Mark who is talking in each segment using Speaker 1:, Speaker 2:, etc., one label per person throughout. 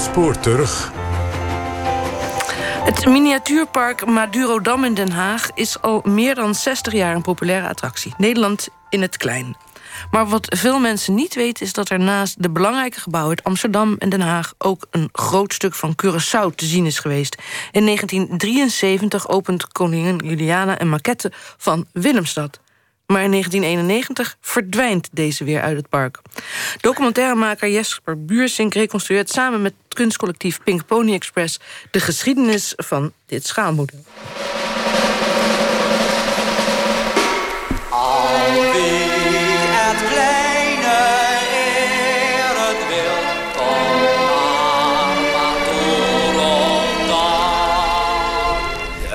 Speaker 1: spoor terug.
Speaker 2: Het miniatuurpark Madurodam in Den Haag is al meer dan 60 jaar een populaire attractie. Nederland in het klein. Maar wat veel mensen niet weten is dat er naast de belangrijke gebouwen uit Amsterdam en Den Haag ook een groot stuk van Curaçao te zien is geweest. In 1973 opent koningin Juliana een maquette van Willemstad. Maar in 1991 verdwijnt deze weer uit het park. Documentairemaker Jesper Buursink reconstrueert samen met het kunstcollectief Pink Pony Express de geschiedenis van dit schaalmodel.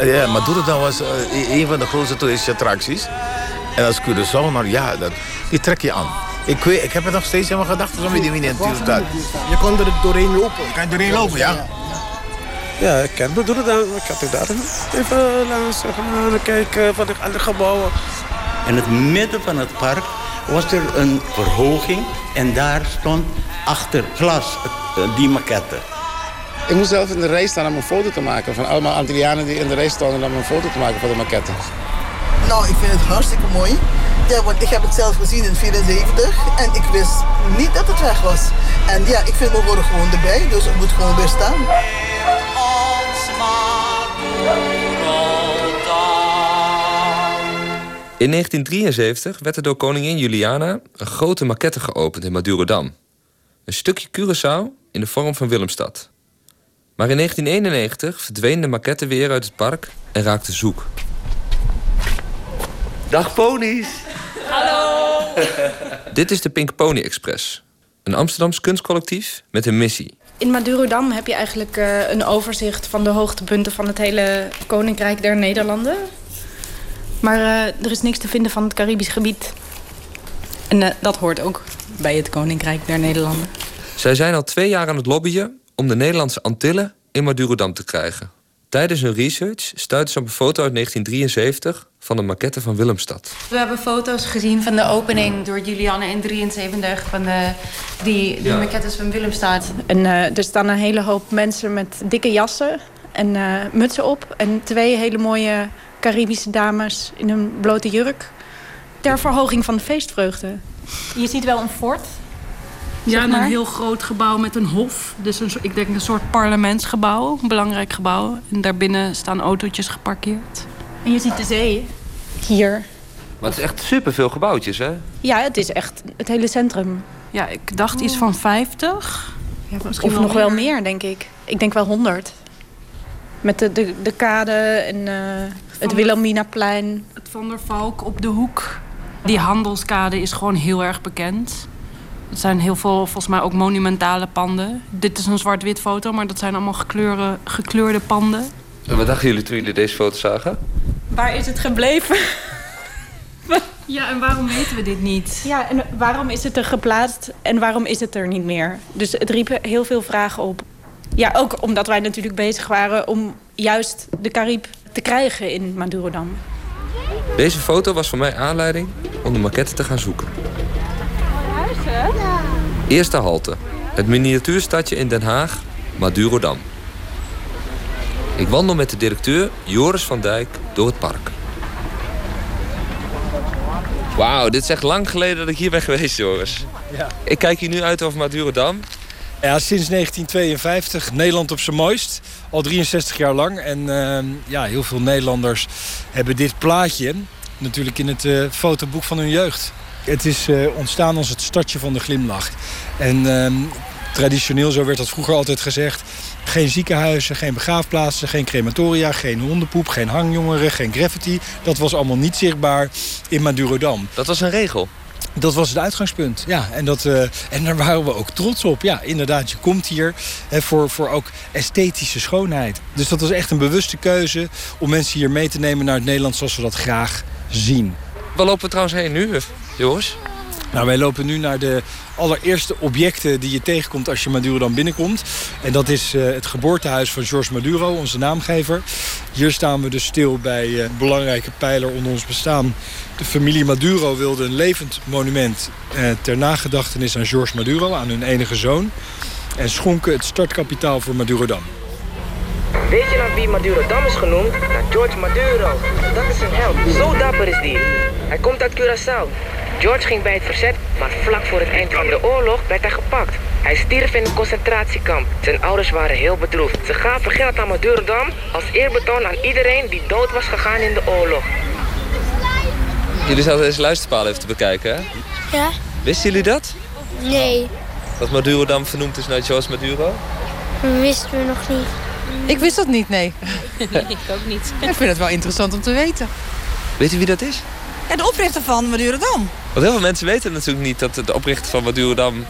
Speaker 3: Ja, Madurodam was uh, een van de grootste toeristische attracties. En als Curaçao, nou ja, dat, die trek je aan. Ik, weet, ik heb het nog steeds in mijn gedachten om die.
Speaker 4: Je kon er doorheen lopen.
Speaker 3: Je kan er doorheen lopen, ja?
Speaker 4: Ja, ik ken Madurodam. Ik had er daar even langs gaan kijken van de andere gebouwen.
Speaker 5: In het midden van het park was er een verhoging. En daar stond achter glas die maquette.
Speaker 4: Ik moest zelf in de rij staan om een foto te maken. Van allemaal Antillianen die in de rij stonden om een foto te maken van de maquette.
Speaker 6: Nou, ik vind het hartstikke mooi. Ja, want ik heb het zelf gezien in 74 en ik wist niet dat het weg was. En ja, ik vind we worden gewoon erbij, dus het moet gewoon weer staan.
Speaker 7: In 1973 werd er door koningin Juliana een grote maquette geopend in Madurodam. Een stukje Curaçao in de vorm van Willemstad. Maar in 1991 verdween de maquette weer uit het park en raakte zoek.
Speaker 5: Dag ponies!
Speaker 8: Hallo!
Speaker 7: Dit is de Pink Pony Express. Een Amsterdams kunstcollectief met een missie.
Speaker 8: In Madurodam heb je eigenlijk uh, een overzicht van de hoogtepunten van het hele Koninkrijk der Nederlanden. Maar uh, er is niks te vinden van het Caribisch gebied. En uh, dat hoort ook bij het Koninkrijk der Nederlanden.
Speaker 7: Zij zijn al twee jaar aan het lobbyen om de Nederlandse Antillen in Madurodam te krijgen. Tijdens hun research stuitte ze op een foto uit 1973 van de maquette van Willemstad.
Speaker 8: We hebben foto's gezien van de opening door Julianne in 73 van de, die, die ja. maquettes van Willemstad. En uh, er staan een hele hoop mensen met dikke jassen en uh, mutsen op. En twee hele mooie Caribische dames in een blote jurk. Ter verhoging van de feestvreugde. Je ziet wel een fort.
Speaker 9: Ja, een heel groot gebouw met een hof. Dus een, ik denk een soort parlementsgebouw, een belangrijk gebouw. En daarbinnen staan autootjes geparkeerd.
Speaker 8: En je ziet de zee hier.
Speaker 7: Maar het is echt superveel gebouwtjes, hè?
Speaker 8: Ja, het is echt het hele centrum.
Speaker 9: Ja, ik dacht iets van 50.
Speaker 8: Ja, misschien of nog meer. wel meer, denk ik. Ik denk wel 100. Met de, de, de kade en uh, het Wilhelminaplein.
Speaker 9: Het Van der Valk op de hoek. Die handelskade is gewoon heel erg bekend. Het zijn heel veel, volgens mij ook monumentale panden. Dit is een zwart-wit foto, maar dat zijn allemaal gekleurde, gekleurde panden.
Speaker 7: En wat dachten jullie toen jullie deze foto zagen?
Speaker 8: Waar is het gebleven?
Speaker 9: ja, en waarom weten we dit niet?
Speaker 8: Ja, en waarom is het er geplaatst en waarom is het er niet meer? Dus het riep heel veel vragen op. Ja, ook omdat wij natuurlijk bezig waren om juist de Carib te krijgen in Madurodam.
Speaker 7: Deze foto was voor mij aanleiding om de maquette te gaan zoeken. Eerste halte. Het miniatuurstadje in Den Haag, Madurodam. Ik wandel met de directeur Joris van Dijk door het park. Wauw, dit is echt lang geleden dat ik hier ben geweest, Joris. Ja. Ik kijk hier nu uit over Madurodam.
Speaker 10: Ja, sinds 1952, Nederland op zijn mooist. Al 63 jaar lang. En uh, ja, heel veel Nederlanders hebben dit plaatje natuurlijk in het uh, fotoboek van hun jeugd. Het is uh, ontstaan als het stadje van de glimlach. En uh, traditioneel, zo werd dat vroeger altijd gezegd... geen ziekenhuizen, geen begraafplaatsen, geen crematoria... geen hondenpoep, geen hangjongeren, geen graffiti. Dat was allemaal niet zichtbaar in Madurodam.
Speaker 7: Dat was een regel?
Speaker 10: Dat was het uitgangspunt, ja. En, dat, uh, en daar waren we ook trots op. Ja, inderdaad, je komt hier hè, voor, voor ook esthetische schoonheid. Dus dat was echt een bewuste keuze... om mensen hier mee te nemen naar het Nederland zoals we dat graag zien.
Speaker 7: Waar lopen we trouwens heen nu, Joris?
Speaker 10: Nou, wij lopen nu naar de allereerste objecten die je tegenkomt als je Maduro binnenkomt. En dat is uh, het geboortehuis van George Maduro, onze naamgever. Hier staan we dus stil bij uh, een belangrijke pijler onder ons bestaan. De familie Maduro wilde een levend monument uh, ter nagedachtenis aan George Maduro, aan hun enige zoon. en schonken het startkapitaal voor Madurodam.
Speaker 1: Weet je naar wie Madurodam is genoemd? Naar George Maduro. Dat is een held. Zo dapper is die. Hij komt uit Curaçao. George ging bij het verzet, maar vlak voor het eind van de oorlog werd hij gepakt. Hij stierf in een concentratiekamp. Zijn ouders waren heel bedroefd. Ze gaven geld aan Madurodam als eerbetoon aan iedereen die dood was gegaan in de oorlog.
Speaker 7: Jullie zouden deze luisterpaal even te bekijken, hè?
Speaker 11: Ja?
Speaker 7: Wisten jullie dat?
Speaker 11: Nee,
Speaker 7: Dat Madurodam vernoemd is naar George Maduro?
Speaker 11: dat wisten we nog niet.
Speaker 12: Ik wist dat niet, nee.
Speaker 11: ik ook niet.
Speaker 12: Ik vind het wel interessant om te weten.
Speaker 7: Weet u wie dat is?
Speaker 12: Ja, de oprichter van Madurodam.
Speaker 7: Want heel veel mensen weten natuurlijk niet dat de oprichter van Madurodam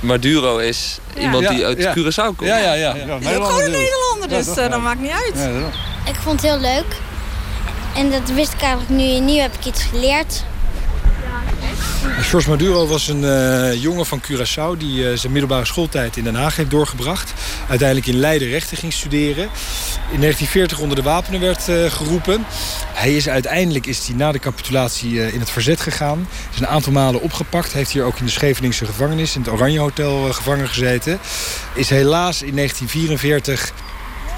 Speaker 7: Maduro is. Iemand
Speaker 10: Ja,
Speaker 7: die uit
Speaker 10: ja.
Speaker 7: Curaçao komt.
Speaker 10: Ja, ja, ja.
Speaker 12: Is ook gewoon een Nederlander, dus eh, dat maakt niet uit.
Speaker 11: Ik vond het heel leuk. En dat wist ik eigenlijk nu en nu heb ik iets geleerd.
Speaker 10: George Maduro was een eh, jongen van Curaçao die eh, zijn middelbare schooltijd in Den Haag heeft doorgebracht. Uiteindelijk in Leiden rechten ging studeren. In 1940 onder de wapenen werd eh, geroepen. Hij is uiteindelijk is hij na de capitulatie in het verzet gegaan. Is een aantal malen opgepakt. Heeft hier ook in de Scheveningse gevangenis in het Oranje Hotel gevangen gezeten. Is helaas in 1944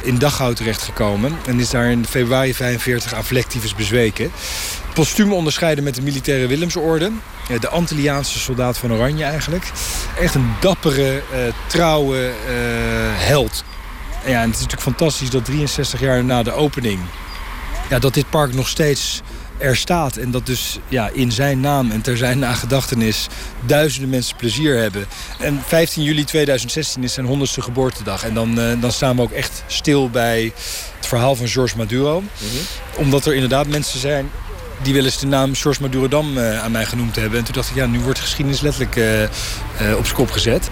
Speaker 10: in Dachau terechtgekomen. En is daar in februari 45 aan vlektyfus bezweken. Postuum onderscheiden met de militaire Willemsorde. De Antilliaanse soldaat van Oranje eigenlijk. Echt een dappere, eh, trouwe eh, held. Ja, en het is natuurlijk fantastisch dat 63 jaar na de opening... Ja, dat dit park nog steeds er staat. En dat dus ja, in zijn naam en ter zijn nagedachtenis duizenden mensen plezier hebben. En 15 juli 2016 is zijn 100ste geboortedag. En dan, eh, dan staan we ook echt stil bij het verhaal van George Maduro. Omdat er inderdaad mensen zijn die wel eens de naam George Madurodam eh, aan mij genoemd hebben. En toen dacht ik, ja, nu wordt de geschiedenis letterlijk eh, op zijn kop gezet.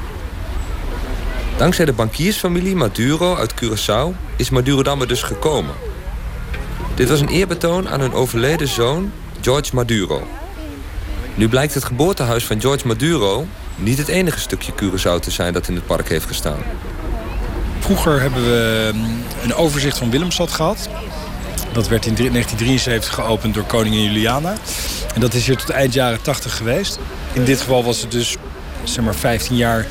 Speaker 7: Dankzij de bankiersfamilie Maduro uit Curaçao is Madurodam er dus gekomen. Dit was een eerbetoon aan hun overleden zoon George Maduro. Nu blijkt het geboortehuis van George Maduro niet het enige stukje Curaçao te zijn dat in het park heeft gestaan.
Speaker 10: Vroeger hebben we mm, een overzicht van Willemstad gehad. Dat werd in 1973 geopend door koningin Juliana. En dat is hier tot eind jaren 80 geweest. In dit geval was het dus, zeg maar, 15 jaar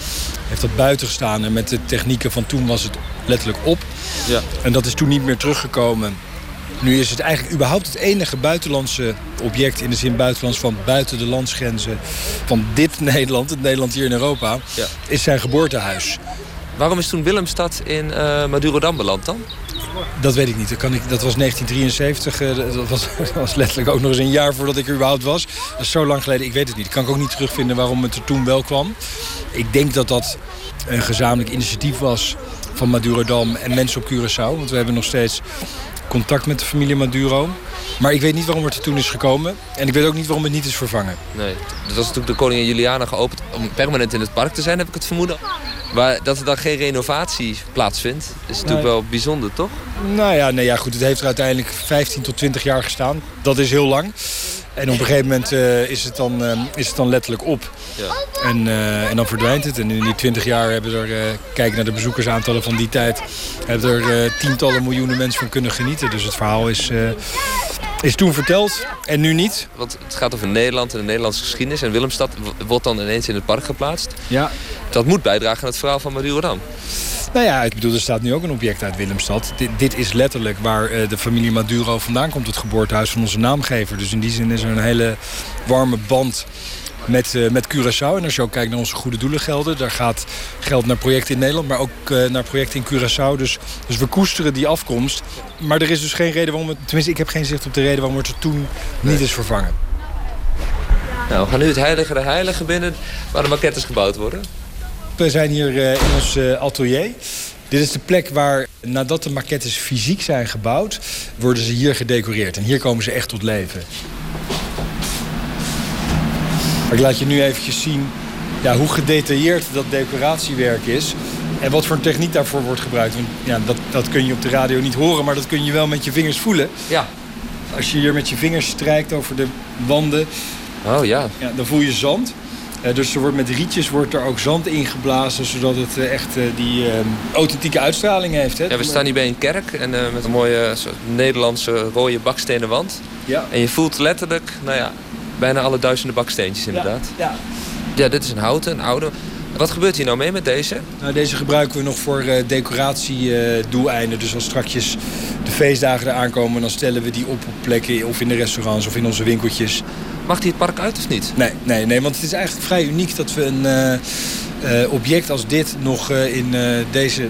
Speaker 10: heeft dat buiten gestaan. En met de technieken van toen was het letterlijk op.
Speaker 7: Ja.
Speaker 10: En dat is toen niet meer teruggekomen. Nu is het eigenlijk überhaupt het enige buitenlandse object... in de zin buitenlands van buiten de landsgrenzen van dit Nederland... het Nederland hier in Europa,
Speaker 7: Ja.
Speaker 10: is zijn geboortehuis.
Speaker 7: Waarom is toen Willemstad in eh Madurodam beland dan?
Speaker 10: Dat weet ik niet. Dat, kan ik, dat was 1973. eh, dat, was, dat was letterlijk ook nog eens een jaar voordat ik er überhaupt was. Dat is zo lang geleden. Ik weet het niet. Ik kan ik ook niet terugvinden waarom het er toen wel kwam. Ik denk dat dat een gezamenlijk initiatief was van Madurodam en mensen op Curaçao. Want we hebben nog steeds contact met de familie Maduro. Maar ik weet niet waarom het er toen is gekomen. En ik weet ook niet waarom het niet is vervangen.
Speaker 7: Nee, dat was natuurlijk de koningin Juliana geopend om permanent in het park te zijn, heb ik het vermoeden. Maar dat er dan geen renovatie plaatsvindt, is natuurlijk
Speaker 10: Nee.
Speaker 7: wel bijzonder, toch?
Speaker 10: Nou ja, nee, ja, goed. Het heeft er uiteindelijk 15 tot 20 jaar gestaan. Dat is heel lang. En op een gegeven moment eh, is, het dan, eh, is het dan letterlijk op.
Speaker 7: Ja.
Speaker 10: En, eh, en dan verdwijnt het. En in die 20 jaar hebben er, kijk naar de bezoekersaantallen van die tijd... hebben er tientallen miljoenen mensen van kunnen genieten. Dus het verhaal is, is toen verteld en nu niet.
Speaker 7: Want het gaat over Nederland en de Nederlandse geschiedenis. En Willemstad wordt dan ineens in het park geplaatst.
Speaker 10: Ja.
Speaker 7: Dat moet bijdragen aan het verhaal van Madurodam.
Speaker 10: Nou ja, ik bedoel, er staat nu ook een object uit Willemstad. Dit, dit is letterlijk waar eh, de familie Maduro vandaan komt. Het geboortehuis van onze naamgever. Dus in die zin is er een hele warme band met, eh, met Curaçao. En als je ook kijkt naar onze goede doelengelden... daar gaat geld naar projecten in Nederland, maar ook eh, naar projecten in Curaçao. Dus, dus we koesteren die afkomst. Maar er is dus geen reden waarom het... Tenminste, ik heb geen zicht op de reden waarom het er toen niet is vervangen.
Speaker 7: Nou, we gaan nu het heilige de heilige binnen waar de maquettes gebouwd worden.
Speaker 10: We zijn hier eh, in ons eh, atelier. Dit is de plek waar, nadat de maquettes fysiek zijn gebouwd... worden ze hier gedecoreerd. En hier komen ze echt tot leven. Ik laat je nu eventjes zien ja, hoe gedetailleerd dat decoratiewerk is... en wat voor een techniek daarvoor wordt gebruikt. Want, ja, dat, dat kun je op de radio niet horen, maar dat kun je wel met je vingers voelen.
Speaker 7: Ja.
Speaker 10: Als je hier met je vingers strijkt over de wanden...
Speaker 7: Oh ja.
Speaker 10: Ja, dan voel je zand. Eh, dus er wordt met rietjes wordt er ook zand ingeblazen... zodat het eh, echt eh, die authentieke uitstraling heeft. Hè?
Speaker 7: Ja, we staan hier bij een kerk en met een mooie soort Nederlandse rode bakstenen wand.
Speaker 10: Ja.
Speaker 7: En je voelt letterlijk, nou ja, bijna alle duizenden baksteentjes inderdaad.
Speaker 10: Ja.
Speaker 7: Ja, dit is een houten, een oude. Wat gebeurt hier nou mee met deze?
Speaker 10: Nou, deze gebruiken we nog voor uh, decoratiedoeleinden. dus als straks de feestdagen eraan komen... dan stellen we die op op plekken of in de restaurants of in onze winkeltjes.
Speaker 7: Mag die het park uit of niet?
Speaker 10: Nee, nee, nee want het is eigenlijk vrij uniek dat we een uh, object als dit... nog in deze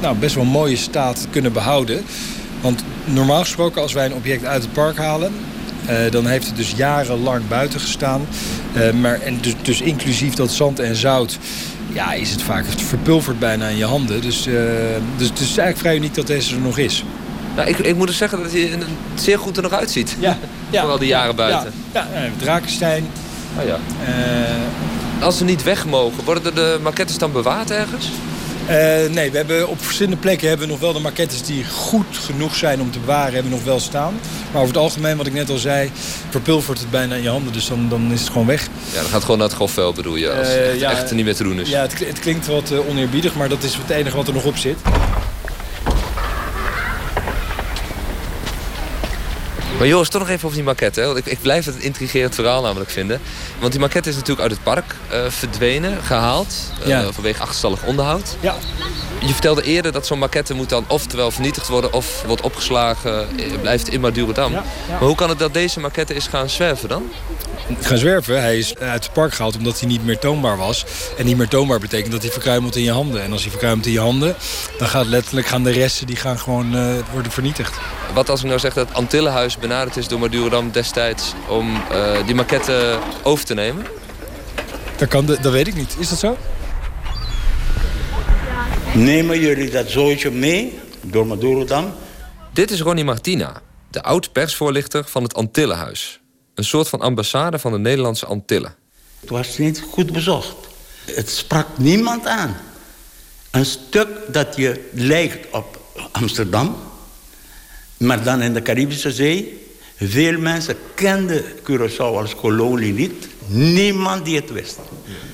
Speaker 10: nou, best wel mooie staat kunnen behouden. Want normaal gesproken als wij een object uit het park halen... Uh, dan heeft het dus jarenlang buiten gestaan. Uh, maar, en dus, dus, inclusief dat zand en zout... Ja, is het vaak verpulverd bijna in je handen. Dus, uh, dus, dus het is eigenlijk vrij uniek dat deze er nog is.
Speaker 7: Nou, ik, ik moet dus zeggen dat hij er zeer goed er nog uitziet. Ja. ja. Vooral die jaren buiten.
Speaker 10: Ja, ja Drakenstein.
Speaker 7: Oh ja. Als ze niet weg mogen, worden de maquettes dan bewaard ergens?
Speaker 10: Uh, nee, we hebben op verschillende plekken hebben we nog wel de maquettes die goed genoeg zijn om te bewaren, hebben we nog wel staan. Maar over het algemeen, wat ik net al zei, verpulvert het bijna in je handen. Dus dan, dan is het gewoon weg.
Speaker 7: Ja, dan gaat gewoon naar het grofvel bedoel je, als uh, het ja, echt niet meer te doen is.
Speaker 10: Ja, het, het klinkt wat oneerbiedig, maar dat is het enige wat er nog op zit.
Speaker 7: Maar Joris, toch nog even over die maquette. Hè? Want ik, ik blijf het een intrigerend verhaal namelijk vinden. Want die maquette is natuurlijk uit het park uh, verdwenen, gehaald. Uh, ja. Vanwege achterstallig onderhoud.
Speaker 10: Ja.
Speaker 7: Je vertelde eerder dat zo'n maquette moet dan oftewel vernietigd worden... of wordt opgeslagen, eh, blijft in Madurodam. Ja, Maar hoe kan het dat deze maquette is gaan zwerven dan?
Speaker 10: Gaan zwerven? Hij is uit het park gehaald omdat hij niet meer toonbaar was. En niet meer toonbaar betekent dat hij verkruimelt in je handen. En als hij verkruimelt in je handen, dan gaat letterlijk gaan de resten die gaan gewoon uh, worden vernietigd.
Speaker 7: Wat als ik nou zeg dat het Benaderd is door Madurodam destijds... om uh, die maquette over te nemen?
Speaker 10: Dat, kan, dat weet ik niet. Is dat zo?
Speaker 5: Nemen jullie dat zootje mee door Madurodam?
Speaker 7: Dit is Ronnie Martina, de oud-persvoorlichter van het Antillenhuis. Een soort van ambassade van de Nederlandse Antillen.
Speaker 5: Het was niet goed bezocht. Het sprak niemand aan. Een stuk dat je lijkt op Amsterdam, maar dan in de Caribische Zee. Veel mensen kenden Curaçao als kolonie niet. Niemand die het wist.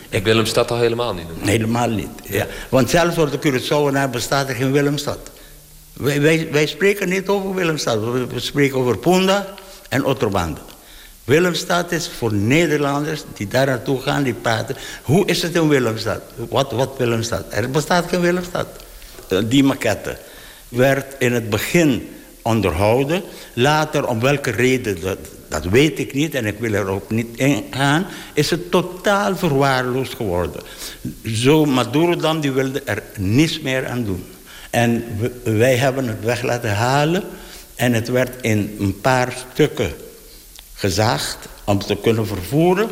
Speaker 7: Ik Willemstad al helemaal niet
Speaker 5: Helemaal niet, ja. Want zelfs voor de Curaçaoenaar bestaat er geen Willemstad. Wij, wij, wij spreken niet over Willemstad. We spreken over Punda en Otterbande. Willemstad is voor Nederlanders die daar naartoe gaan, die praten. Hoe is het in Willemstad? Wat, wat Willemstad? Er bestaat geen Willemstad. Eh, die maquette werd in het begin onderhouden. Later, om welke reden, dat, dat weet ik niet en ik wil er ook niet in gaan... is het totaal verwaarloosd geworden. Zo Maduro dan, die wilde er niets meer aan doen. En wij hebben het weg laten halen... en het werd in een paar stukken gezaagd om te kunnen vervoeren.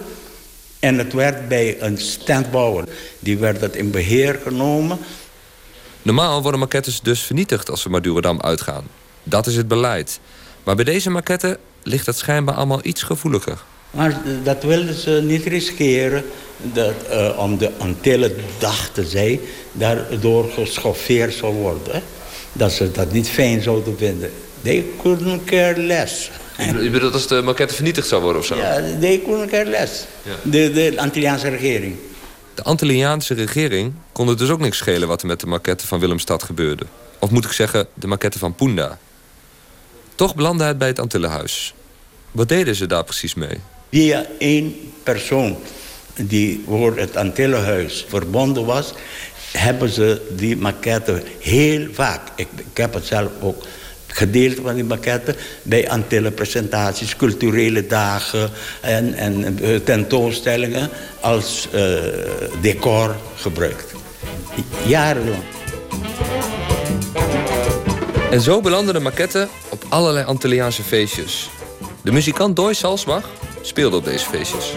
Speaker 5: En het werd bij een standbouwer. Die werd het in beheer genomen.
Speaker 7: Normaal worden maquettes dus vernietigd als we Madurodam uitgaan. Dat is het beleid. Maar bij deze maquette ligt het schijnbaar allemaal iets gevoeliger.
Speaker 5: Maar dat wilden ze niet riskeren. Dat, uh, om de Antillen dachten zij daardoor geschoffeerd zou worden. Dat ze dat niet fijn zouden vinden. They couldn't care less.
Speaker 7: Je bedoelt als de maquette vernietigd zou worden of zo?
Speaker 5: Ja, they couldn't care less. Ja. De, de Antilliaanse regering.
Speaker 7: De Antilliaanse regering kon het dus ook niks schelen... wat er met de maquette van Willemstad gebeurde. Of moet ik zeggen, de maquette van Punda. Toch belandde het bij het Antillenhuis. Wat deden ze daar precies mee?
Speaker 5: Via één persoon die voor het Antillenhuis verbonden was... hebben ze die maquette heel vaak... ik, ik heb het zelf ook gedeelte van die maquette bij Antillenpresentaties, culturele dagen en, en eh, tentoonstellingen als uh, decor gebruikt. Jarenlang.
Speaker 7: En zo belanden de maquetten op allerlei Antilliaanse feestjes. De muzikant Doy Salsbach speelde op deze feestjes.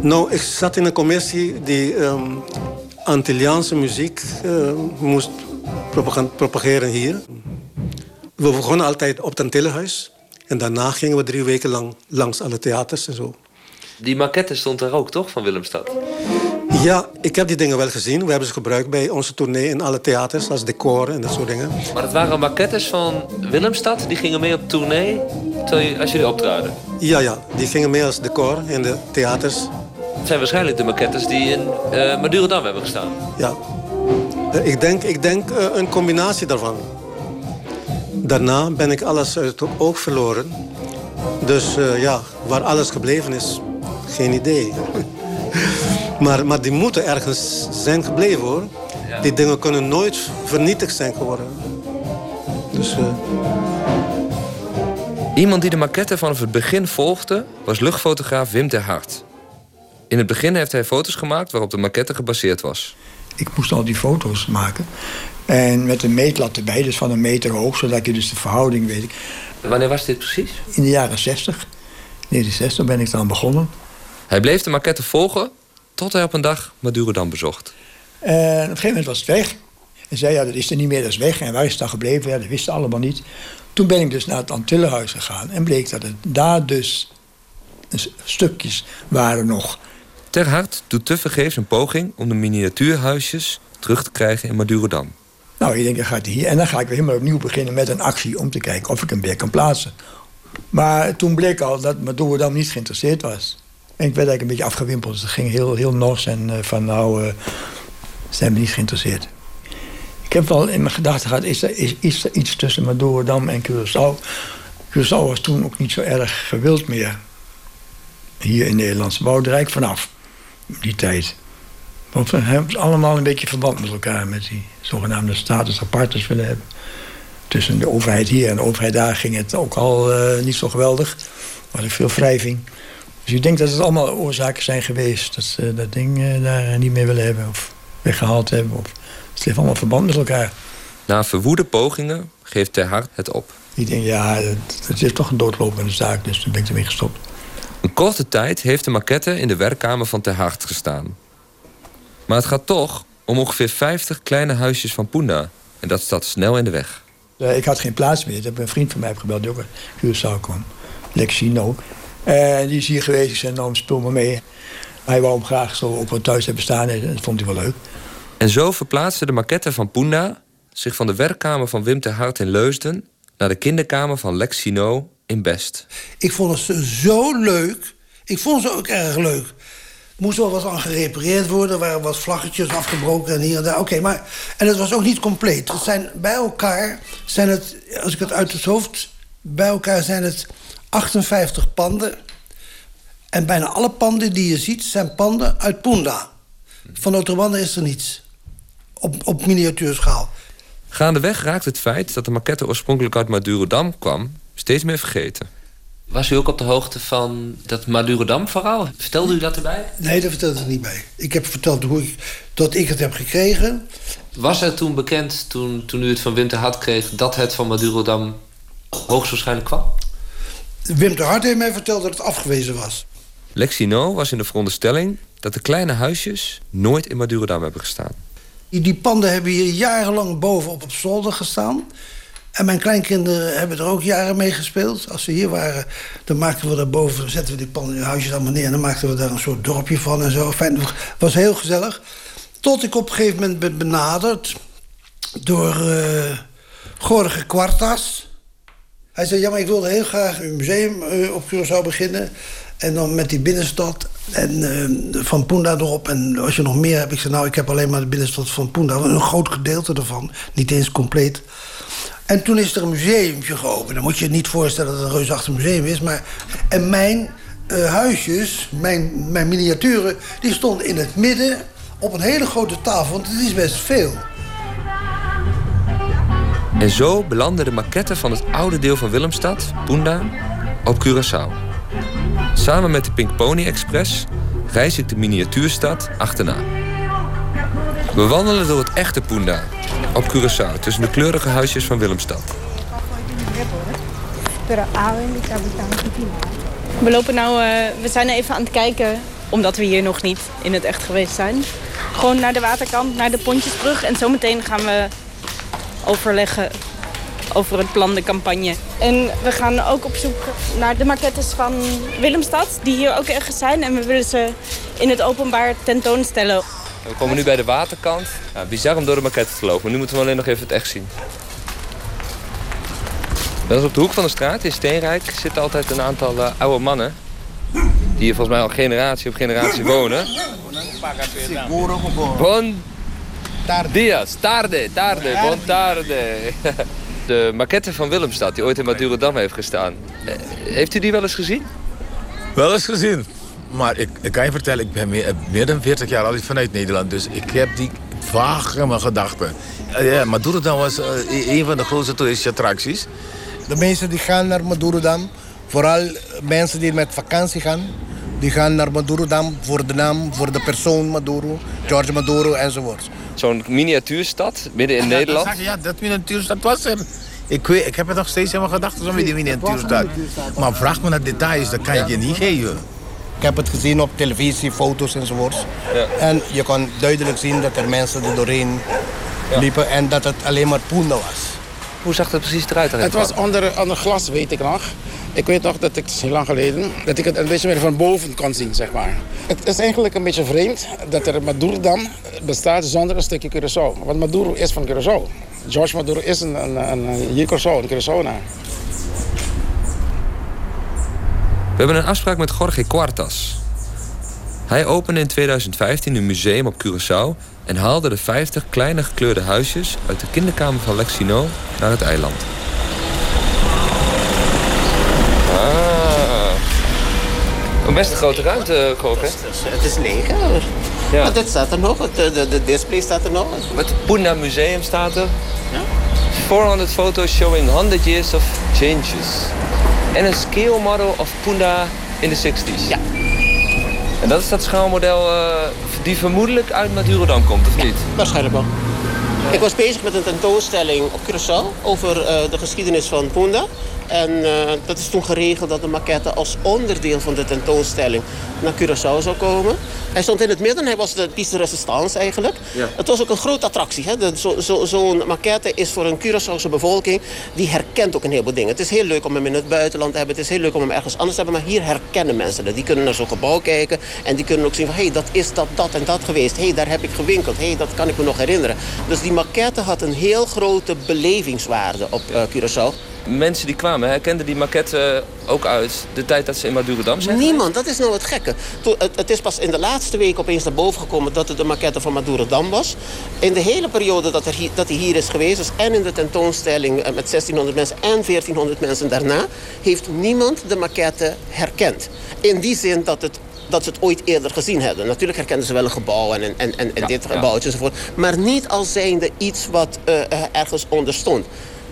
Speaker 13: Nou, ik zat in een commissie die um, Antilliaanse muziek uh, moest propageren hier. We begonnen altijd op het Antillenhuis. En daarna gingen we drie weken lang langs alle theaters en zo.
Speaker 7: Die maquette stond er ook, toch, van Willemstad?
Speaker 13: Ja, ik heb die dingen wel gezien. We hebben ze gebruikt bij onze tournee in alle theaters als decor en dat soort dingen.
Speaker 7: Maar het waren maquettes van Willemstad, die gingen mee op tournee als jullie optraden?
Speaker 13: Ja, ja, die gingen mee als decor in de theaters.
Speaker 7: Het zijn waarschijnlijk de maquettes die in uh, Madurodam hebben gestaan.
Speaker 13: Ja, uh, ik denk, ik denk uh, een combinatie daarvan. Daarna ben ik alles uit het oog verloren. Dus ja, waar alles gebleven is, geen idee. Maar, maar die moeten ergens zijn gebleven hoor. Die dingen kunnen nooit vernietigd zijn geworden. Dus, uh...
Speaker 7: Iemand die de maquette vanaf het begin volgde was luchtfotograaf Wim ter Hart. In het begin heeft hij foto's gemaakt waarop de maquette gebaseerd was.
Speaker 14: Ik moest al die foto's maken. En met een meetlat erbij, dus van een meter hoog, zodat je dus de verhouding weet.
Speaker 7: Wanneer was dit precies?
Speaker 14: In de jaren 60. 1960 ben ik dan begonnen.
Speaker 7: Hij bleef de maquette volgen tot hij op een dag Madurodam bezocht.
Speaker 14: En op een gegeven moment was het weg. En zei, ja, dat is er niet meer, dat is weg. En waar is het dan gebleven? Ja, dat wisten allemaal niet. Toen ben ik dus naar het Antillenhuis gegaan. En bleek dat het daar dus stukjes waren nog.
Speaker 7: Ter Hart doet tevergeefs een poging om de miniatuurhuisjes terug te krijgen in Madurodam.
Speaker 14: Nou, ik denk, dan gaat hij hier. En dan ga ik weer helemaal opnieuw beginnen met een actie om te kijken of ik hem weer kan plaatsen. Maar toen bleek al dat Madurodam niet geïnteresseerd was. En ik werd eigenlijk een beetje afgewimpeld. Dus het ging heel, heel nors en uh, van nou, uh, zijn me niet geïnteresseerd. Ik heb wel in mijn gedachten gehad, is er, is, is er iets tussen Madurodam en Curaçao? Curaçao was toen ook niet zo erg gewild meer. Hier in Nederland. Ze bouwden rijk vanaf, die tijd. Want we hebben allemaal een beetje verband met elkaar... met die zogenaamde status apartes willen hebben. Tussen de overheid hier en de overheid daar ging het ook al uh, niet zo geweldig. Er was veel wrijving. Dus ik denk dat het allemaal oorzaken zijn geweest... dat ze dat ding uh, daar niet meer willen hebben of weggehaald hebben. Of, het heeft allemaal verband met elkaar.
Speaker 7: Na verwoede pogingen geeft Ter Hart het op.
Speaker 14: Ik denk, ja, het, het is toch een doodlopende zaak, dus toen ben ik ermee gestopt.
Speaker 7: Een korte tijd heeft de maquette in de werkkamer van Ter Hart gestaan. Maar het gaat toch om ongeveer 50 kleine huisjes van Punda. En dat staat snel in de weg.
Speaker 14: Ik had geen plaats meer. Ik heb een vriend van mij gebeld die ook uit Curaçao kwam. Lexino. Uh, die is hier geweest. Ik zei, nou, spul maar mee. Hij wou hem graag zo ook wat thuis hebben staan. En dat vond hij wel leuk.
Speaker 7: En zo verplaatste de maquette van Punda zich van de werkkamer van Wim ter Hart in Leusden... naar de kinderkamer van Lex Sino in Best.
Speaker 15: Ik vond het zo leuk. Ik vond ze ook erg leuk. Er moest wel wat aan gerepareerd worden. Er waren wat vlaggetjes afgebroken en hier en daar. Oké, maar... En het was ook niet compleet. Het zijn bij elkaar zijn het, als ik het uit het hoofd... bij elkaar zijn het 58 panden. En bijna alle panden die je ziet zijn panden uit Punda. Van Oterbanden is er niets. Op, op miniatuurschaal.
Speaker 7: Gaandeweg raakt het feit dat de maquette oorspronkelijk uit Madurodam kwam... steeds meer vergeten. Was u ook op de hoogte van dat Madurodam-verhaal? Vertelde u dat erbij?
Speaker 15: Nee, dat vertelde ik niet bij. Ik heb verteld hoe ik, dat ik het heb gekregen.
Speaker 7: Was er toen bekend, toen, toen u het van Wim ter Hart kreeg... dat het van Madurodam hoogstwaarschijnlijk kwam?
Speaker 15: Wim ter Hart heeft mij verteld dat het afgewezen was.
Speaker 7: Lexino was in de veronderstelling dat de kleine huisjes... nooit in Madurodam hebben gestaan.
Speaker 15: Die, die panden hebben hier jarenlang bovenop op zolder gestaan... En mijn kleinkinderen hebben er ook jaren mee gespeeld. Als ze hier waren, dan maakten we daarboven... zetten we die panden in huisjes allemaal neer... en dan maakten we daar een soort dorpje van en zo. Fijn, het was heel gezellig. Tot ik op een gegeven moment ben benaderd... door uh, Jorge Quartas. Hij zei, ja, maar ik wilde heel graag een museum uh, op Curaçao beginnen... En dan met die binnenstad en uh, van Punda erop. En als je nog meer hebt, ik zei, nou, ik heb alleen maar de binnenstad van Punda. Een groot gedeelte ervan, niet eens compleet. En toen is er een museumtje geopend. Dan moet je je niet voorstellen dat het een reusachtig museum is. Maar... En mijn uh, huisjes, mijn, mijn miniaturen, die stonden in het midden op een hele grote tafel. Want het is best veel.
Speaker 7: En zo belandde de maquette van het oude deel van Willemstad, Punda, op Curaçao. Samen met de Pink Pony Express reis ik de miniatuurstad achterna. We wandelen door het echte Punda, op Curaçao, tussen de kleurige huisjes van Willemstad.
Speaker 8: We lopen nou, uh, we zijn even aan het kijken, omdat we hier nog niet in het echt geweest zijn. Gewoon naar de waterkant, naar de Pontjesbrug. En zometeen gaan we overleggen over het plan de campagne. En we gaan ook op zoek naar de maquettes van Willemstad, die hier ook ergens zijn. En we willen ze in het openbaar tentoonstellen.
Speaker 7: We komen nu bij de waterkant. Ja, bizar om door de maquette te lopen. Maar nu moeten we alleen nog even het echt zien. Dat is op de hoek van de straat in Steenrijk zitten altijd een aantal uh, oude mannen. Die hier volgens mij al generatie op generatie wonen. Bon dias, tarde, tarde, bon tarde. De maquette van Willemstad, die ooit in Madurodam heeft gestaan. Heeft u die wel eens gezien?
Speaker 3: Wel eens gezien. Maar ik, ik kan je vertellen, ik ben meer, meer dan 40 jaar al vanuit Nederland. Dus ik heb die vaag in mijn gedachten. Uh, ja, Madurodam was uh, een van de grootste toeristische attracties.
Speaker 16: De mensen die gaan naar Madurodam, vooral mensen die met vakantie gaan... die gaan naar Madurodam voor de naam, voor de persoon Maduro, George Maduro enzovoort.
Speaker 7: Zo'n miniatuurstad midden in Nederland?
Speaker 3: Dat, ja, dat miniatuurstad was er. Ik, weet, ik heb het nog steeds in mijn gedachten, zo met die miniatuurstad. Maar vraag me naar details, dat kan ik je niet geven.
Speaker 16: Ik heb het gezien op televisie, foto's enzovoorts. Ja. En je kon duidelijk zien dat er mensen er doorheen ja. liepen en dat het alleen maar poende was.
Speaker 7: Hoe zag het precies eruit?
Speaker 4: Het was onder, onder glas, weet ik nog. Ik weet nog dat ik, het heel lang geleden, dat ik het een beetje meer van boven kon zien, zeg maar. Het is eigenlijk een beetje vreemd dat er Madurodam bestaat zonder een stukje Curaçao. Want Maduro is van Curaçao. George Maduro is een, een, een, een Curaçao, een Curaçaonaar.
Speaker 7: We hebben een afspraak met Jorge Quartas. Hij opende in 2015 een museum op Curaçao en haalde de 50 kleine gekleurde huisjes uit de kinderkamer van Lexino naar het eiland. Ah. Een best een grote ruimte, Jorge.
Speaker 17: Het is leeg, hè? Ja. Maar dit staat er nog, de, de, de display staat er nog.
Speaker 7: Het Puna Museum staat er. Ja. 400 foto's showing 100 years of changes. En een scale model of Puna in de 60s.
Speaker 17: Ja.
Speaker 7: En dat is dat schaalmodel uh, die vermoedelijk uit Madurodam komt, of niet?
Speaker 17: Waarschijnlijk wel. Ik was bezig met een tentoonstelling op Curaçao over uh, de geschiedenis van Punda. En uh, dat is toen geregeld dat de maquette als onderdeel van de tentoonstelling naar Curaçao zou komen. Hij stond in het midden, hij was de piste de resistance eigenlijk. Ja. Het was ook een grote attractie. Zo'n zo, zo maquette is voor een Curaçaose bevolking, die herkent ook een heleboel dingen. Het is heel leuk om hem in het buitenland te hebben, het is heel leuk om hem ergens anders te hebben, maar hier herkennen mensen dat. Die kunnen naar zo'n gebouw kijken en die kunnen ook zien van, hé, hey, dat is dat, dat en dat geweest. Hé, hey, daar heb ik gewinkeld. Hé, hey, dat kan ik me nog herinneren. Dus die maquette had een heel grote belevingswaarde op uh, Curaçao
Speaker 7: mensen die kwamen herkenden die maquette ook uit de tijd dat ze in Madurodam zijn?
Speaker 17: Niemand, dat is nou het gekke. het, het, is pas in de laatste week opeens naar boven gekomen dat het de maquette van Madurodam was. In de hele periode dat, er dat hij hier is geweest, dus en in de tentoonstelling met 1600 mensen en 1400 mensen daarna, heeft niemand de maquette herkend. In die zin dat het dat ze het ooit eerder gezien hebben. Natuurlijk herkenden ze wel een gebouw en, en, en, en ja, dit gebouwtje ja. enzovoort. Maar niet als zijnde iets wat uh, ergens onder stond.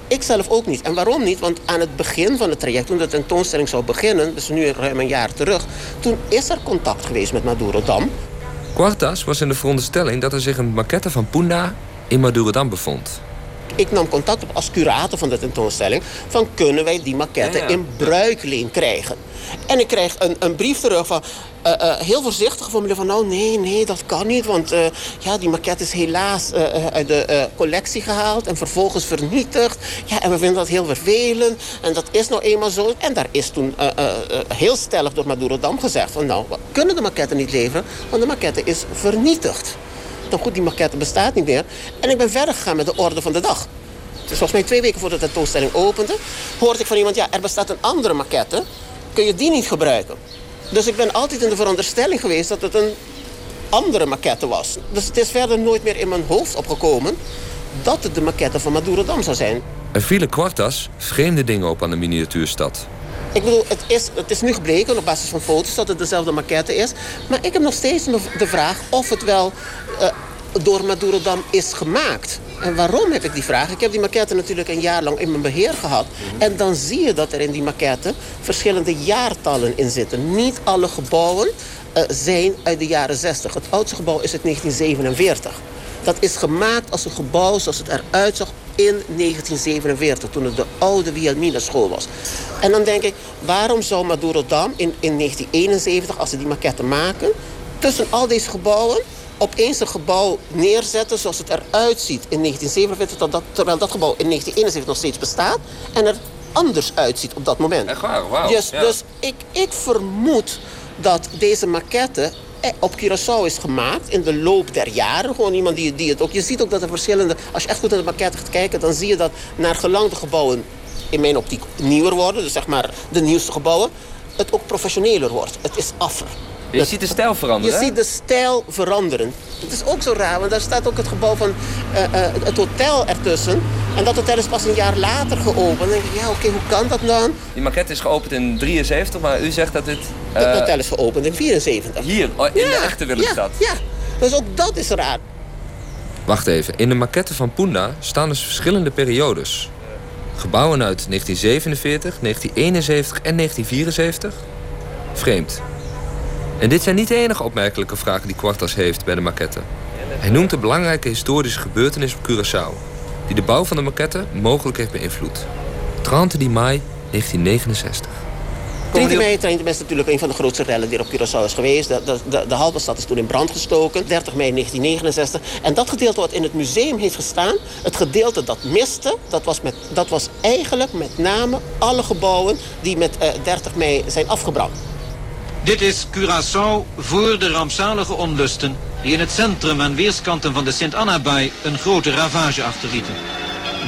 Speaker 17: Ik zelf ook niet. En waarom niet? Want aan het begin van het traject, toen de tentoonstelling zou beginnen... dus nu ruim een jaar terug... toen is er contact geweest met Madurodam.
Speaker 7: Quartas was in de veronderstelling dat er zich een maquette van Punda in Madurodam bevond.
Speaker 17: Ik nam contact op als curator van de tentoonstelling... van kunnen wij die maquette in bruikleen krijgen? En ik krijg een, een brief terug van... Uh, uh, heel voorzichtig van van nou nee, nee, dat kan niet. Want uh, ja, die maquette is helaas uit de collectie gehaald en vervolgens vernietigd. Ja, en we vinden dat heel vervelend. En dat is nou eenmaal zo. En daar is toen heel stellig door Madurodam gezegd van nou, we kunnen de maquette niet leveren, want de maquette is vernietigd. Dan goed, die maquette bestaat niet meer. En ik ben verder gegaan met de orde van de dag. Dus volgens mij twee weken voordat de tentoonstelling opende, hoorde ik van iemand, ja, er bestaat een andere maquette. Kun je die niet gebruiken? Dus ik ben altijd in de veronderstelling geweest dat het een andere maquette was. Dus het is verder nooit meer in mijn hoofd opgekomen dat het de maquette van Madurodam zou zijn.
Speaker 7: Er vielen kwartas vreemde dingen op aan de miniatuurstad.
Speaker 17: Ik bedoel, het is, het is nu gebleken op basis van foto's dat het dezelfde maquette is. Maar ik heb nog steeds de vraag of het wel uh, door Madurodam is gemaakt. En waarom heb ik die vraag? Ik heb die maquette natuurlijk een jaar lang in mijn beheer gehad. En dan zie je dat er in die maquette verschillende jaartallen in zitten. Niet alle gebouwen uh, zijn uit de jaren 60. Het oudste gebouw is uit 1947. Dat is gemaakt als een gebouw zoals het eruit zag in 1947, toen het de oude Wilhelmina school was. En dan denk ik, waarom zou Madurodam in, in 1971, als ze die maquette maken... tussen al deze gebouwen opeens een gebouw neerzetten zoals het eruit ziet in 1947... terwijl dat gebouw in 1971 nog steeds bestaat... en er anders uitziet op dat moment.
Speaker 7: Echt waar? Wauw.
Speaker 17: Dus, dus ik, ik vermoed dat deze maquette op Curaçao is gemaakt in de loop der jaren. Gewoon iemand die, die het ook... Je ziet ook dat er verschillende... Als je echt goed naar de maquette gaat kijken... dan zie je dat naar gelang de gebouwen in mijn optiek nieuwer worden... dus zeg maar de nieuwste gebouwen... het ook professioneler wordt. Het is affer.
Speaker 7: Je ziet de stijl veranderen.
Speaker 17: Je ziet de stijl veranderen. Het is ook zo raar, want daar staat ook het gebouw van uh, uh, het hotel ertussen. En dat hotel is pas een jaar later geopend. Dan denk ik, ja oké, hoe kan dat dan?
Speaker 7: Die maquette is geopend in 73, maar u zegt dat dit...
Speaker 17: Het
Speaker 7: eh,
Speaker 17: hotel is geopend in 74.
Speaker 7: Hier, oh, in de echte Willemstad.
Speaker 17: Ja, ja, dus ook dat is raar.
Speaker 7: Wacht even, in de maquette van Punda staan dus verschillende periodes. Gebouwen uit 1947, 1971 en 1974? Vreemd. En dit zijn niet de enige opmerkelijke vragen die Quartas heeft bij de maquette. Hij noemt een belangrijke historische gebeurtenis op Curaçao... die de bouw van de maquette mogelijk heeft beïnvloed. 30 di mei 1969.
Speaker 17: 30 mei is natuurlijk een van de grootste rellen die er op Curaçao is geweest. De, de, de, de halve stad is toen in brand gestoken, 30 mei 1969. En dat gedeelte wat in het museum heeft gestaan, het gedeelte dat miste, dat was, met, dat was eigenlijk met name alle gebouwen die met eh, 30 mei zijn afgebrand.
Speaker 18: Dit is Curaçao voor de rampzalige onlusten... die in het centrum aan weerskanten van de Sint-Anna-baai een grote ravage achterlieten.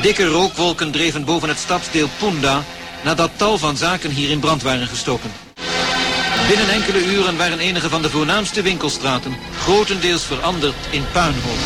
Speaker 18: Dikke rookwolken dreven boven het stadsdeel Punda... nadat tal van zaken hier in brand waren gestoken. Binnen enkele uren waren enige van de voornaamste winkelstraten... grotendeels veranderd in puinhoop.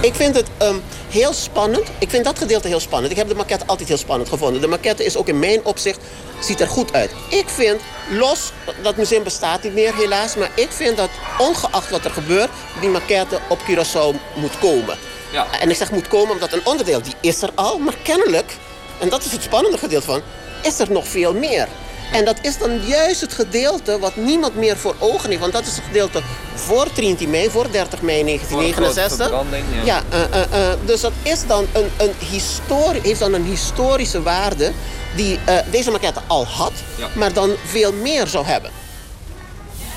Speaker 17: Ik vind het ehm, heel spannend. Ik vind dat gedeelte heel spannend. Ik heb de maquette altijd heel spannend gevonden. De maquette is ook in mijn opzicht, ziet er goed uit. Ik vind, los, dat museum bestaat niet meer helaas... maar ik vind dat ongeacht wat er gebeurt... die maquette op Curaçao moet komen.
Speaker 7: Ja.
Speaker 17: En ik zeg moet komen omdat een onderdeel, die is er al... maar kennelijk, en dat is het spannende gedeelte van... is er nog veel meer. En dat is dan juist het gedeelte wat niemand meer voor ogen heeft. Want dat is het gedeelte voor 30 mei, voor 30 mei 1969.
Speaker 7: Voor de grote verbranding, ja.
Speaker 17: ja eh, eh, eh, dus dat is dan een, een historie, heeft dan een historische waarde... die eh, deze maquette al had,
Speaker 7: Ja.
Speaker 17: maar dan veel meer zou hebben.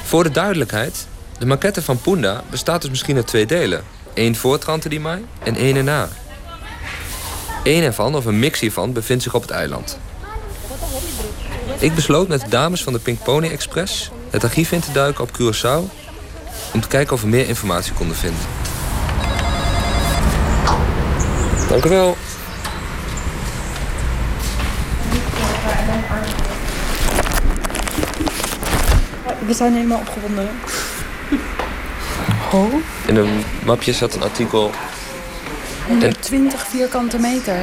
Speaker 7: Voor de duidelijkheid, de maquette van Punda bestaat dus misschien uit twee delen. Eén voor 30 di mei en één erna. Eén ervan, of een mix hiervan, bevindt zich op het eiland. Ik besloot met de dames van de Pink Pony Express het archief in te duiken op Curaçao... om te kijken of we meer informatie konden vinden. Dank u wel.
Speaker 9: We zijn helemaal opgewonden. Oh,
Speaker 7: In een mapje zat een artikel...
Speaker 9: 120 vierkante meter.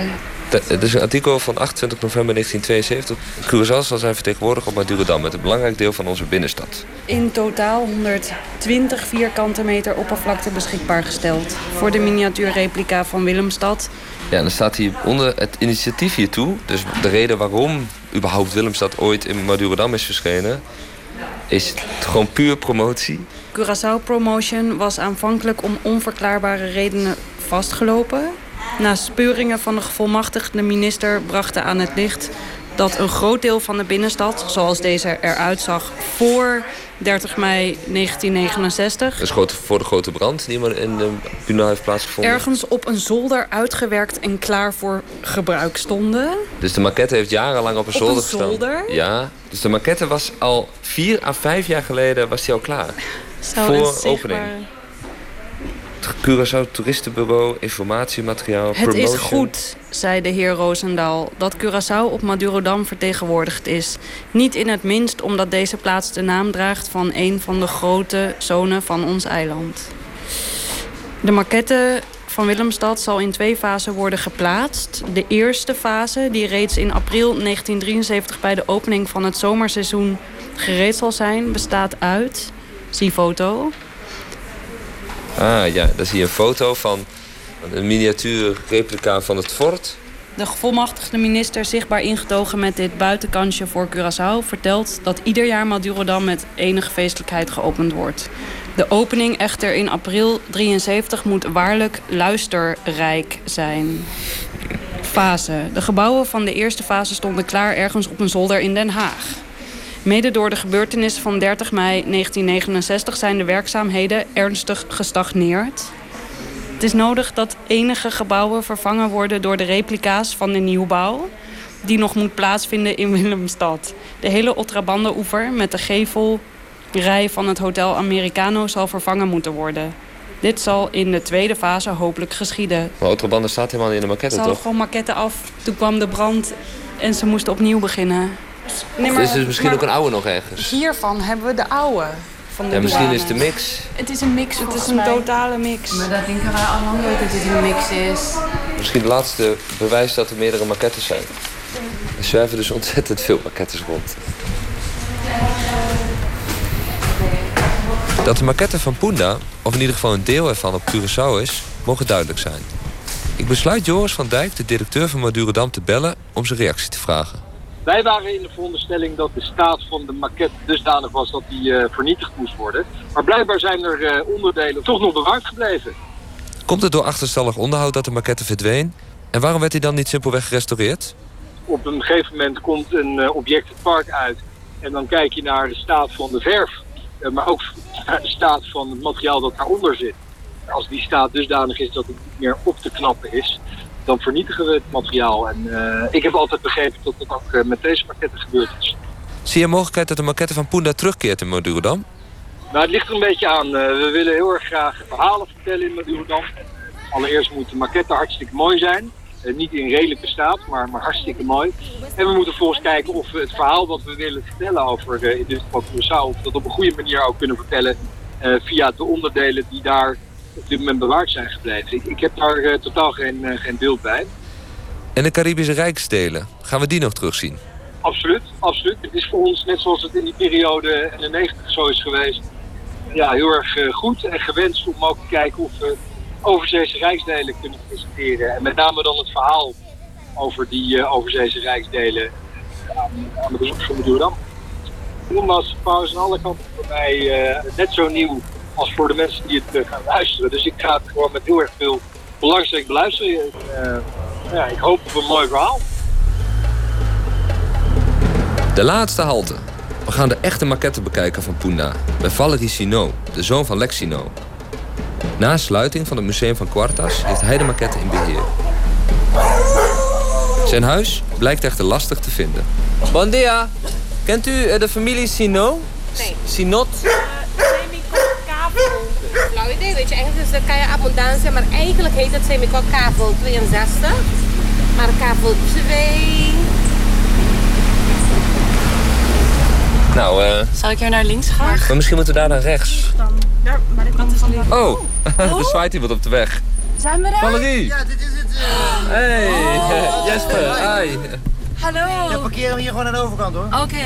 Speaker 7: Het is een artikel van 28 november 1972. Curaçao zal zijn vertegenwoordigd op Madurodam... met een belangrijk deel van onze binnenstad.
Speaker 9: In totaal 120 vierkante meter oppervlakte beschikbaar gesteld. Voor de miniatuurreplica van Willemstad.
Speaker 7: Ja, en dan staat hier onder het initiatief hiertoe... dus de reden waarom überhaupt Willemstad ooit in Madurodam is verschenen... is gewoon puur promotie.
Speaker 9: Curaçao Promotion was aanvankelijk om onverklaarbare redenen vastgelopen. Na speuringen van de gevolmachtigde minister brachten aan het licht dat een groot deel van de binnenstad, zoals deze eruit zag voor 30 mei 1969,
Speaker 7: Dat is grote, voor de grote brand die maar in de Puna heeft plaatsgevonden.
Speaker 9: ergens op een zolder uitgewerkt en klaar voor gebruik stonden.
Speaker 7: Dus de maquette heeft jarenlang op een
Speaker 9: Op
Speaker 7: zolder
Speaker 9: een
Speaker 7: gestaan.
Speaker 9: zolder?
Speaker 7: Ja, dus de maquette was al vier à vijf jaar geleden was die al klaar.
Speaker 9: Zou
Speaker 7: voor opening. Curaçao Toeristenbureau, informatiemateriaal,
Speaker 9: Het
Speaker 7: promotion.
Speaker 9: is goed, zei de heer Roosendaal, dat Curaçao op Madurodam vertegenwoordigd is. Niet in het minst omdat deze plaats de naam draagt van een van de grote zonen van ons eiland. De maquette van Willemstad zal in twee fasen worden geplaatst. De eerste fase, die reeds in april 1973 bij de opening van het zomerseizoen gereed zal zijn, bestaat uit... Zie foto.
Speaker 7: Ah ja, daar zie je een foto van een miniatuur replica van het fort.
Speaker 9: De gevolmachtigde minister, zichtbaar ingetogen met dit buitenkansje voor Curaçao, vertelt dat ieder jaar Madurodam met enige feestelijkheid geopend wordt. De opening echter in april 73 moet waarlijk luisterrijk zijn. Fase. De gebouwen van de eerste fase stonden klaar ergens op een zolder in Den Haag. Mede door de gebeurtenissen van 30 mei 1969 zijn de werkzaamheden ernstig gestagneerd. Het is nodig dat enige gebouwen vervangen worden door de replica's van de nieuwbouw... die nog moet plaatsvinden in Willemstad. De hele Otrabande-oever met de gevelrij van het Hotel Americano zal vervangen moeten worden. Dit zal in de tweede fase hopelijk geschieden.
Speaker 7: Maar Otrabande staat helemaal in de
Speaker 9: Ze
Speaker 7: maquette,
Speaker 9: hadden
Speaker 7: toch?
Speaker 9: gewoon maquetten af, toen kwam de brand en ze moesten opnieuw beginnen. Nee,
Speaker 7: Er is dus misschien ook een oude nog ergens.
Speaker 9: Hiervan hebben we de oude.
Speaker 12: van de
Speaker 7: Ja, misschien is
Speaker 12: douane.
Speaker 7: de mix.
Speaker 12: Het is een mix, het is een totale mix.
Speaker 9: Maar dat denken wij al lang dat het een mix is.
Speaker 7: Misschien het laatste bewijs dat er meerdere maquettes zijn. Er zwerven dus ontzettend veel maquettes rond. Dat de maquette van Punda, of in ieder geval een deel ervan op Curaçao is, mogen duidelijk zijn. Ik besluit Joris van Dijk, de directeur van Madurodam, te bellen om zijn reactie te vragen.
Speaker 19: Wij waren in de veronderstelling dat de staat van de maquette dusdanig was dat die eh, vernietigd moest worden. Maar blijkbaar zijn er eh, onderdelen toch nog bewaard gebleven.
Speaker 7: Komt het door achterstallig onderhoud dat de maquette verdween? En waarom werd hij dan niet simpelweg gerestaureerd?
Speaker 19: Op een gegeven moment komt een eh, object het park uit en dan kijk je naar de staat van de verf. maar ook naar de staat van het materiaal dat daaronder zit. Als die staat dusdanig is dat het niet meer op te knappen is, dan vernietigen we het materiaal. En eh, ik heb altijd begrepen dat dat ook eh, met deze maquette gebeurd is.
Speaker 7: Zie je mogelijkheid dat de maquette van Punda terugkeert in Madurodam?
Speaker 19: Nou, het ligt er een beetje aan. Eh, we willen heel erg graag verhalen vertellen in Madurodam. Allereerst moet de maquette hartstikke mooi zijn. Niet in redelijke staat, maar, maar hartstikke mooi. En we moeten volgens kijken of we het verhaal wat we willen vertellen over uh, in dit geval Curaçao... of dat op een goede manier ook kunnen vertellen eh, via de onderdelen die daar op dit moment bewaard zijn gebleven. Ik, ik heb daar eh, totaal geen, eh, geen beeld bij.
Speaker 7: En de Caribische Rijksdelen, gaan we die nog terugzien?
Speaker 19: Absoluut, absoluut. Het is voor ons, net zoals het in die periode in de 90 zo is geweest, ja, heel erg eh, goed en gewenst om ook te kijken of we overzeese rijksdelen kunnen presenteren. En met name dan het verhaal over die overzeese rijksdelen aan, aan de bezoekers van Madurodam. Nogmaals, pauze aan alle kanten voor mij net zo nieuw als voor de mensen die het eh, gaan luisteren. Dus ik ga het gewoon met heel erg veel belangstelling beluisteren. En, eh, ja, ik hoop op een mooi verhaal.
Speaker 7: De laatste halte. We gaan de echte maquette bekijken van Punda. Bij Valerie Sino, de zoon van Lex Sino. Na sluiting van het museum van Quartas heeft hij de maquette in beheer. Zijn huis blijkt echter lastig te vinden. Bon dia. Kent u eh, de familie Sino?
Speaker 20: Nee.
Speaker 7: Sinot?
Speaker 20: Idee, weet je. Eigenlijk is de Kaya Abundancia, maar eigenlijk heet het Semicol kavel 62. Maar kavel 2...
Speaker 7: Nou, eh...
Speaker 9: Zal ik hier naar links gaan?
Speaker 7: maar misschien moeten we daar naar rechts.
Speaker 9: Daar, maar ik die...
Speaker 7: Oh, er zwaait iemand op de weg.
Speaker 9: Zijn we er?
Speaker 7: Valerie!
Speaker 9: Ja, dit is het.
Speaker 7: Hey,
Speaker 9: Oh.
Speaker 7: Jesper, hi.
Speaker 9: Hallo.
Speaker 21: Ja, parkeren we hier gewoon aan de overkant hoor.
Speaker 9: Oké.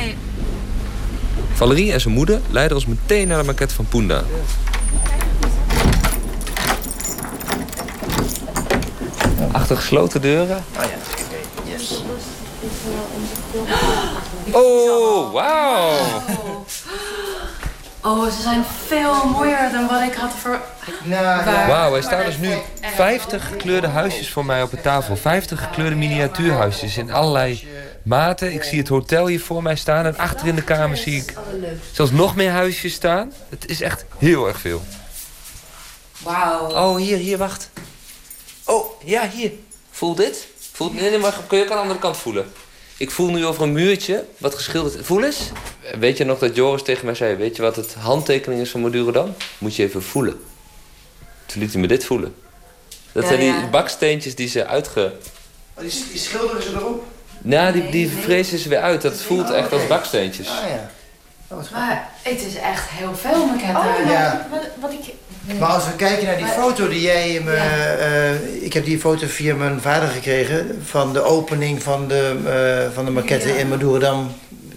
Speaker 7: Valerie en zijn moeder leiden ons meteen naar de maquette van Punda. Achter gesloten deuren.
Speaker 21: Oh ja, oké. Yes.
Speaker 7: Oh, wauw.
Speaker 9: Oh, ze zijn veel mooier dan wat ik had voor... Waar-
Speaker 7: Wauw, er staan dus nu 50 gekleurde huisjes voor mij op de tafel. 50 gekleurde miniatuurhuisjes in allerlei maten. Ik zie het hotel hier voor mij staan. En achter in de kamer zie ik zelfs nog meer huisjes staan. Het is echt heel erg veel.
Speaker 9: Wauw.
Speaker 7: Oh, hier, hier, wacht. Oh, ja, hier. Voel dit? Voel, nee, nee, maar kun je ook aan de andere kant voelen. Ik voel nu over een muurtje wat geschilderd is. Voel eens. Weet je nog dat Joris tegen mij zei... weet je wat het handtekening is van Madurodam? Moet je even voelen. Toen liet hij me dit voelen. Dat
Speaker 21: Ja,
Speaker 7: zijn die
Speaker 21: ja.
Speaker 7: baksteentjes die ze uitge...
Speaker 21: Oh, die, die schilderen ze erop?
Speaker 7: Nou, die, die vrezen ze weer uit. Dat voelt echt als baksteentjes.
Speaker 21: Ah ja.
Speaker 9: Maar het is echt heel veel maquetten.
Speaker 21: Oh, ja.
Speaker 9: Wat, wat ik...
Speaker 21: Maar als we kijken naar die foto die jij me... eh, ik heb die foto via mijn vader gekregen... van de opening van de, eh, van de maquette in Madurodam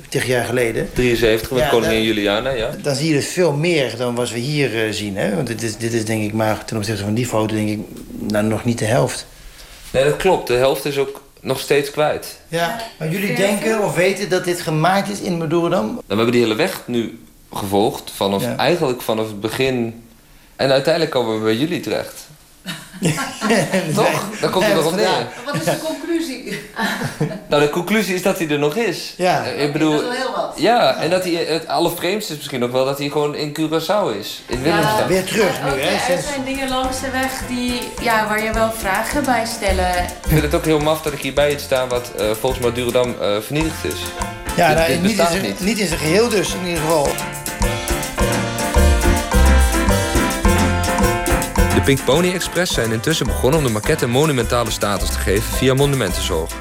Speaker 21: tig jaar geleden.
Speaker 7: 73 met
Speaker 21: Ja,
Speaker 7: koningin Juliana, ja.
Speaker 21: Dan zie je dus veel meer dan wat we hier eh, zien. Hè? Want dit is, dit is denk ik maar ten opzichte van die foto denk ik nou, nog niet de helft.
Speaker 7: Nee, dat klopt. De helft is ook nog steeds kwijt.
Speaker 21: Ja, maar jullie denken of weten dat dit gemaakt is in Madurodam?
Speaker 7: Nou, we hebben die hele weg nu gevolgd. Vanaf,
Speaker 21: Ja.
Speaker 7: Eigenlijk vanaf het begin. En uiteindelijk komen we bij jullie terecht. Toch? Daar komt het nog op neer.
Speaker 9: Wat is de conclusie?
Speaker 7: Nou, de conclusie is dat hij er nog is.
Speaker 21: Ja.
Speaker 7: Ik bedoel,
Speaker 9: Dat is wel heel wat.
Speaker 7: ja, en dat hij, het allervreemdste is misschien ook wel dat hij gewoon in Curaçao is. In Willemstad.
Speaker 21: Weer terug nu, hè?
Speaker 9: er zijn dingen langs de weg die, ja, waar je wel vragen bij stellen.
Speaker 7: Ik vind het ook heel maf dat ik hier bij het staan wat eh, volgens Madurodam eh vernietigd is.
Speaker 21: Ja,
Speaker 7: Dit-
Speaker 21: nou,
Speaker 7: dit
Speaker 21: niet, in
Speaker 7: bestaat
Speaker 21: zijn,
Speaker 7: niet.
Speaker 21: niet in zijn geheel dus, in ieder geval.
Speaker 7: Pink Pony Express zijn intussen begonnen om de maquette monumentale status te geven via monumentenzorg.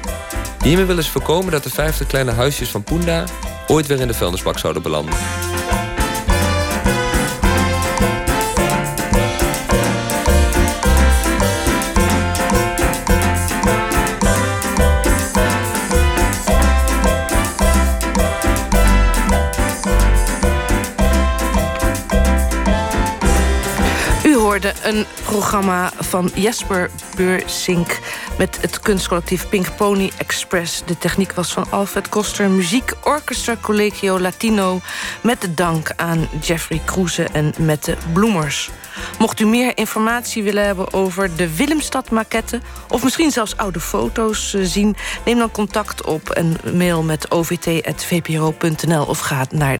Speaker 7: Hiermee willen ze voorkomen dat de 50 kleine huisjes van Punda ooit weer in de vuilnisbak zouden belanden.
Speaker 2: Een programma van Jesper Beursink... met het kunstcollectief Pink Pony Express. De techniek was van Alfred Koster. Muziek Orchestra Collegio Latino... met de dank aan Jeffrey Kroeze en Mette Bloemers. Mocht u meer informatie willen hebben over de Willemstad-maquette... of misschien zelfs oude foto's eh, zien... neem dan contact op en mail met ovt.vpro.nl... of ga naar